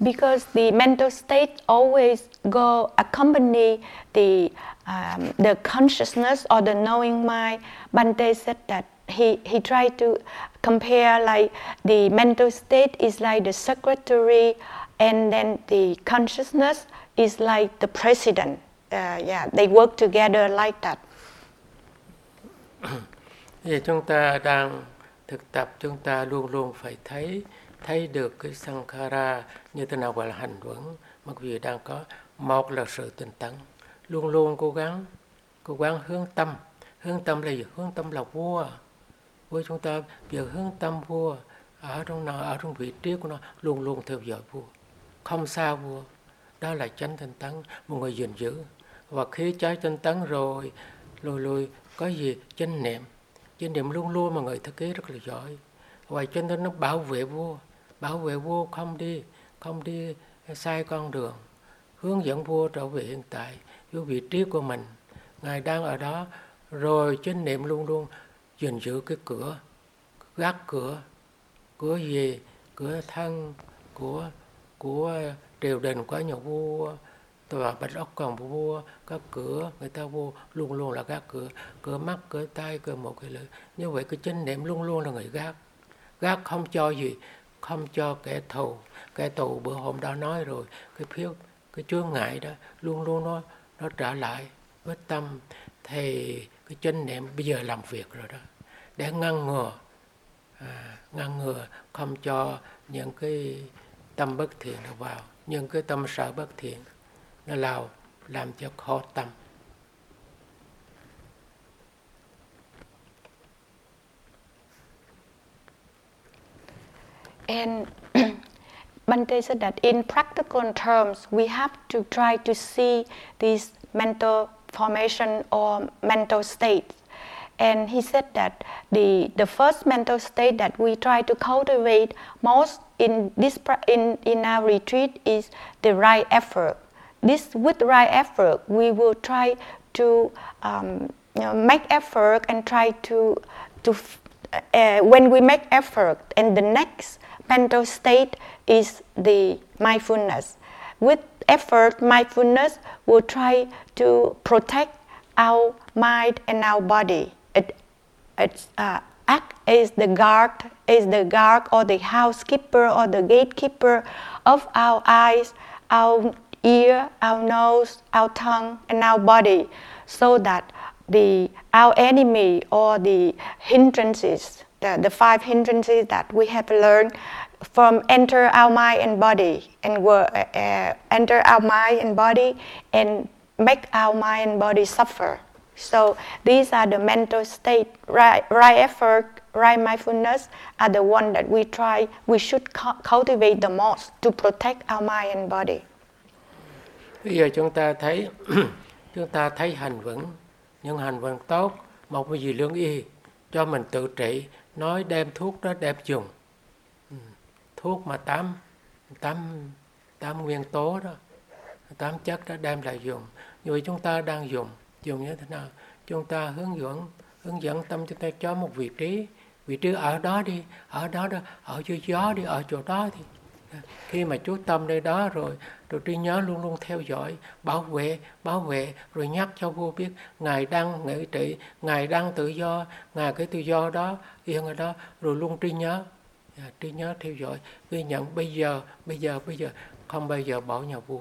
because the mental state always go accompany the um, the consciousness or the knowing mind. Bante said that he he tried to compare like the mental state is like the secretary, and then the consciousness is like the president. Uh, yeah, they work together like that. Thì chúng ta đang thực tập chúng ta luôn luôn phải thấy thấy được cái sankhara như thế nào gọi là hành mà quý vị đang có một là sự tinh tấn luôn luôn cố gắng cố gắng hướng tâm. Hướng tâm là gì? Hướng tâm là vua. Vua chúng ta giờ hướng tâm vua ở trong nào ở trong vị trí của nó, luôn luôn theo dõi vua. Không xa vua. Đó là chánh tinh tấn, một người gìn giữ. Và khi trái tinh tấn rồi, lùi lùi, có gì? Chánh niệm. Chánh niệm luôn luôn mà người thực kế rất là giỏi. Và cho nên nó bảo vệ vua. Bảo vệ vua không đi không đi sai con đường. Hướng dẫn vua trở về hiện tại vô vị trí của mình. Ngài đang ở đó, rồi chánh niệm luôn luôn gìn giữ cái cửa, gác cửa cửa gì? Cửa thân của của triều đình, của nhà vua, và bạch ốc còn vua các cửa, người ta vô luôn luôn là gác cửa cửa mắt, cửa tay cửa một cái lưỡi. Như vậy cái chánh niệm luôn luôn là người gác. Gác không cho gì, không cho kẻ thù. Kẻ thù bữa hôm đó nói rồi, cái phiếu, cái chướng ngại đó, luôn luôn nó nó trở lại với tâm thì cái chánh niệm bây giờ làm việc rồi đó. Để ngăn ngừa à, ngăn ngừa không cho những cái tâm bất thiện nó vào. Những cái tâm sợ bất thiện nó lao làm cho khó tâm. And Bante said that in practical terms, we have to try to see these mental formation or mental states. And he said that the, the first mental state that we try to cultivate most in, this, in, in our retreat is the right effort. This with right effort, we will try to um, you know, make effort and try to, to uh, when we make effort, and the next mental state is the mindfulness. With effort, mindfulness will try to protect our mind and our body. It, it's uh, act as the guard, is the guard or the housekeeper or the gatekeeper of our eyes, our ear, our nose, our tongue, and our body, so that the our enemy or the hindrances, the, the five hindrances that we have learned from enter our mind and body and uh, uh, enter our mind and body and make our mind and body suffer. So these are the mental state, right, right effort, right mindfulness are the one that we try, we should cultivate the most to protect our mind and body. Bây giờ chúng ta thấy chúng ta thấy hành vận, những hành vận tốt, một cái gì lương y cho mình tự trị, nói đem thuốc đó đem dùng thuốc mà tám tám tám nguyên tố đó, tám chất đó đem lại dùng. Như vậy chúng ta đang dùng dùng như thế nào, chúng ta hướng dẫn hướng dẫn tâm chúng ta cho một vị trí vị trí ở đó đi, ở đó đó, ở dưới gió đi, ở chỗ đó thì, khi mà chú tâm nơi đó rồi rồi trí nhớ luôn luôn theo dõi, bảo vệ bảo vệ, rồi nhắc cho vua biết ngài đang ngự trị, ngài đang tự do, ngài cái tự do đó yên ở đó, rồi luôn trí nhớ à, trí nhớ theo dõi ghi nhận bây giờ bây giờ bây giờ. Không bao giờ bỏ nhà vua.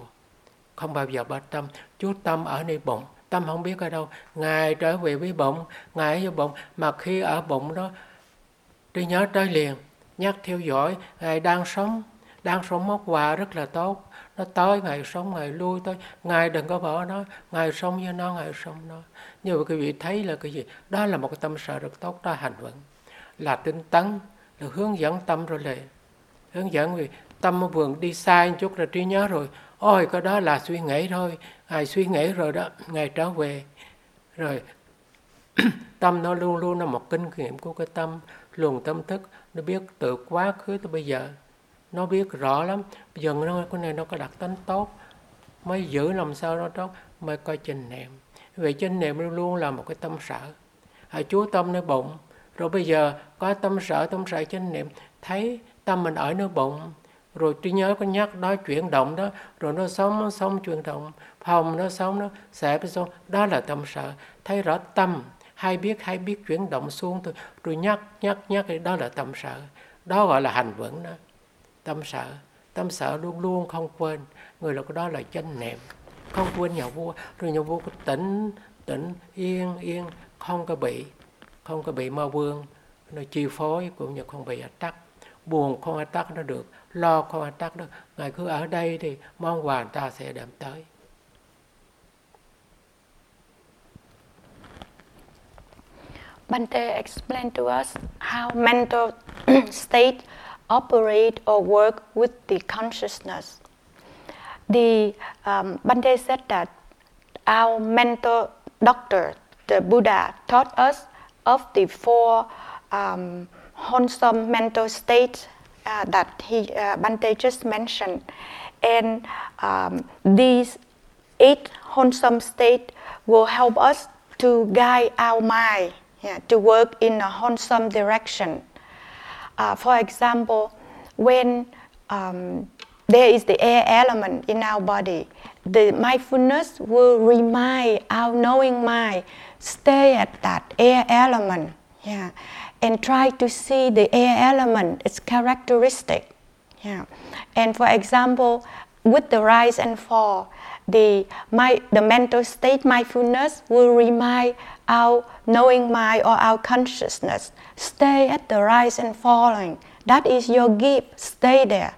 Không bao giờ bỏ tâm. Chú tâm ở nơi bụng. Tâm không biết ở đâu. Ngài trở về với bụng. Ngài ở với bụng. Mà khi ở bụng đó trí nhớ tới liền. Nhắc theo dõi ngài đang sống. Đang sống móc quà rất là tốt. Nó tới ngài sống ngài lui tới. Ngài đừng có bỏ nó. Ngài sống với nó ngài sống nó. Như vậy quý vị thấy là cái gì? Đó là một cái tâm sở rất tốt đó hành vận là tinh tấn là hướng dẫn tâm rồi lệ hướng dẫn vì tâm vườn đi sai một chút là trí nhớ rồi. Ôi cái đó là suy nghĩ thôi. Ngài suy nghĩ rồi đó ngài trở về. Rồi tâm nó luôn luôn là một kinh nghiệm của cái tâm luồng tâm thức. Nó biết từ quá khứ tới bây giờ. Nó biết rõ lắm. Bây giờ nó cái này nó có đặc tính tốt. Mới giữ làm sao nó tốt mới coi trình niệm. Vì trình niệm luôn luôn là một cái tâm sở. À, chúa tâm nơi bụng rồi bây giờ có tâm sở tâm sở chánh niệm, thấy tâm mình ở nơi bụng. Rồi trí nhớ có nhắc đó chuyển động đó, rồi nó sống nó sống chuyển động. Phòng nó sống, nó sẽ phải sống đó là tâm sở. Thấy rõ tâm, hay biết hay biết chuyển động xuống thôi. Rồi nhắc nhắc nhắc đó là tâm sở. Đó gọi là hành vững đó. Tâm sở. Tâm sở luôn luôn không quên. Người là đó là chân niệm. Không quên nhà vua. Rồi nhà vua có tỉnh tỉnh, yên yên, không có bị không có bị ma vương nó chi phối cũng như không bị ách tắc buồn không ách tắc nó được lo không ách tắc được ngài cứ ở đây thì mong quà ta sẽ đem tới. Bante explained to us how mental state operate or work with the consciousness. The um, Bante said that our mental doctor, the Buddha, taught us of the four um, wholesome mental states uh, that he uh, Bante just mentioned, and um, these eight wholesome states will help us to guide our mind yeah, to work in a wholesome direction. Uh, for example, when um, there is the air element in our body, the mindfulness will remind our knowing mind stay at that air element yeah, and try to see the air element, its characteristic. Yeah. And for example, with the rise and fall, the, my, the mental state mindfulness will remind our knowing mind or our consciousness stay at the rise and falling. That is your gift, stay there.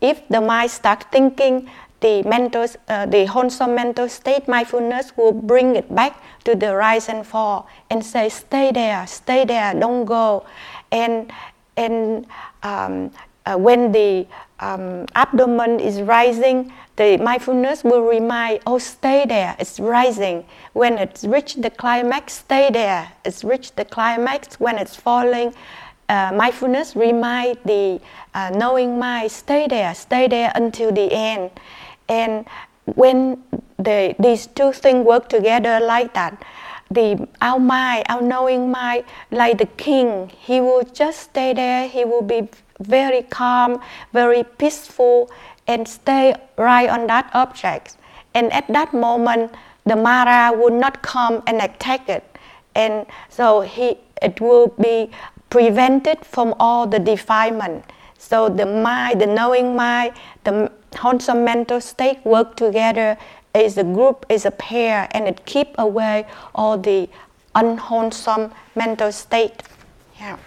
If the mind starts thinking, the mental, uh, the wholesome mental state mindfulness will bring it back to the rise and fall and say, stay there, stay there, don't go. And, and um, uh, when the um, abdomen is rising, the mindfulness will remind, oh, stay there, it's rising. When it's reached the climax, stay there, it's reached the climax. When it's falling, uh, mindfulness remind the uh, knowing mind, stay there, stay there until the end. And when the, these two things work together like that, the our mind, our knowing mind, like the king, he will just stay there. He will be very calm, very peaceful, and stay right on that object. And at that moment, the Mara will not come and attack it. And so he, it will be prevented from all the defilement. So the mind, the knowing mind, the wholesome mental state work together as a group, as a pair, and it keep away all the unwholesome mental state. Yeah.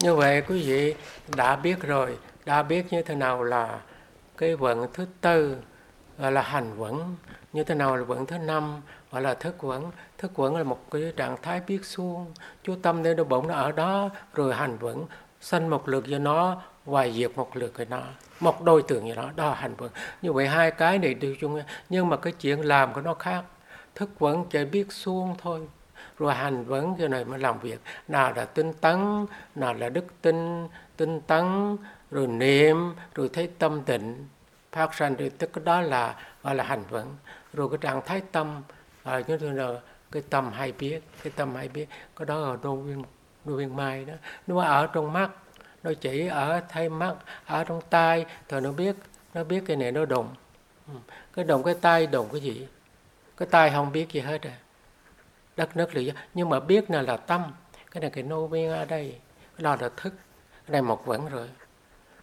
Như vậy quý vị đã biết rồi, đã biết như thế nào là cái vận thứ tư gọi là hành vận, như thế nào là vận thứ năm gọi là thức vận. Thức vận là một cái trạng thái biết suông chú tâm đến đâu bụng nó ở đó, rồi hành vận sanh một lượt cho nó, hoài diệt một lượt cho nó. Một đối tượng gì đó đó hành vận như vậy hai cái này đều chung nhưng mà cái chuyện làm của nó khác. Thức vẫn chỉ biết xuông thôi rồi hành vấn cái này mới làm việc. Nào là tinh tấn nào là đức tin tinh tấn rồi niệm rồi thấy tâm định phát sanh rồi tức đó là gọi là hành vấn. Rồi cái trạng thái tâm à, như thế là cái tâm hay biết cái tâm hay biết cái đó là đô viên nuôi viên mai đó. Nó ở trong mắt, nó chỉ ở thay mắt, ở trong tai thì nó biết nó biết cái này nó đụng. Ừ. Cái đụng cái tai, đụng cái gì? Cái tai không biết gì hết à. Đất nước lý nhưng mà biết là là tâm. Cái này cái nô viên ở đây, cái đó là thức. Cái này một vẫn rồi.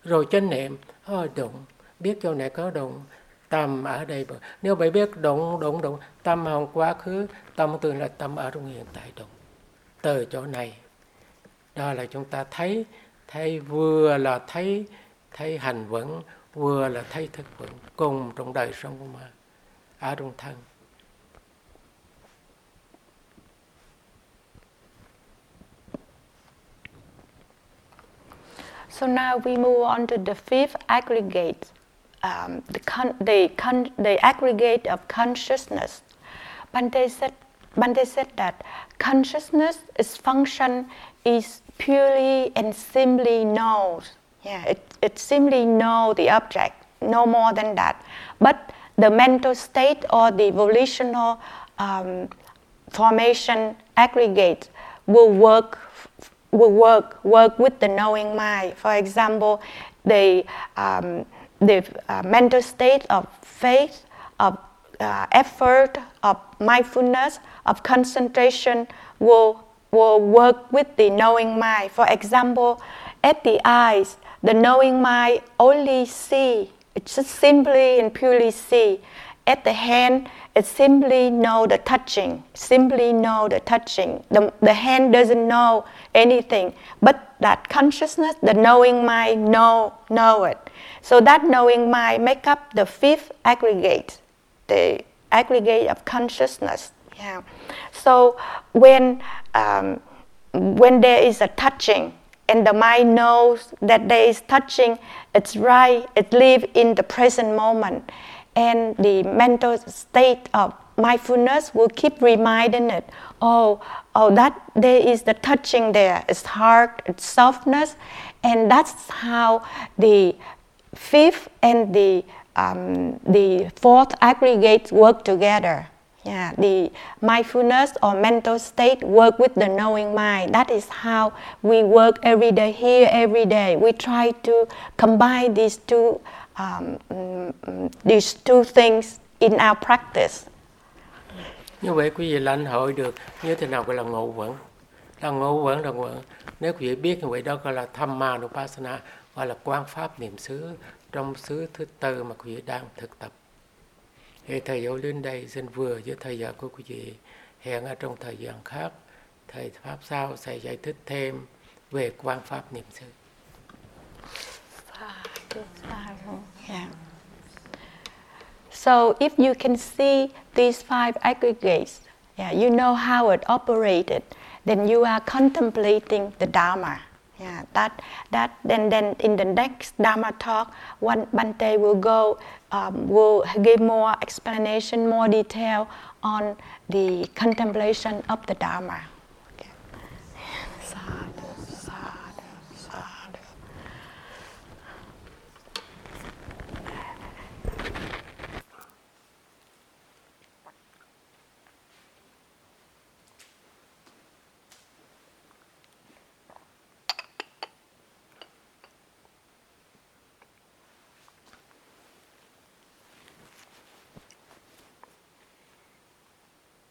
Rồi chân niệm thôi đụng, biết chỗ này có đụng, tâm ở đây nếu bạn biết đụng đụng đụng, tâm hồng quá khứ, tâm tương là tâm ở trong hiện tại đụng. Từ chỗ này đó là chúng ta thấy thấy vừa là thấy thấy hành vẫn, vừa là thấy thức vẫn cùng trong đời sống của mình ở trong thân So now we move on to the fifth aggregate, um, the, con- the, con- the aggregate of consciousness. Bante said, Bante said that consciousness, is function is purely and simply knows. Yeah, it, it simply know the object, no more than that. But the mental state or the volitional um, formation aggregate will work will work work with the knowing mind. For example, the um, the uh, mental state of faith, of uh, effort, of mindfulness, of concentration will will work with the knowing mind. For example, at the eyes, the knowing mind only see. It just simply and purely see. At the hand, it simply know the touching. Simply know the touching. The, the hand doesn't know anything, but that consciousness, the knowing mind, know know it. So that knowing mind make up the fifth aggregate, the aggregate of consciousness. Yeah. So when um, when there is a touching and the mind knows that there is touching, it's right, it lives in the present moment. And the mental state of mindfulness will keep reminding it, oh, oh, that there is the touching there, it's hard, it's softness, and that's how the fifth and the um, the fourth aggregate work together. Yeah, the mindfulness or mental state work with the knowing mind. That is how we work every day here, every day. We try to combine these two um, these two things in our practice. Như vậy quý vị lãnh hội được như thế nào gọi là ngộ vẫn. Là ngộ vẫn là ngộ Nếu quý vị biết như vậy đó gọi là tham ma nupassana, gọi là quan pháp niệm xứ trong xứ thứ tư mà quý vị đang thực tập. Thì thầy giáo lên đây xin vừa với thầy giáo của quý vị hẹn ở trong thời gian khác thầy pháp sau sẽ giải thích thêm về quan pháp niệm xứ. Yeah. So if you can see these five aggregates, yeah, you know how it operated, then you are contemplating the Dharma. Yeah, that that then then in the next Dharma talk, one Bante will go um, will give more explanation, more detail on the contemplation of the Dharma.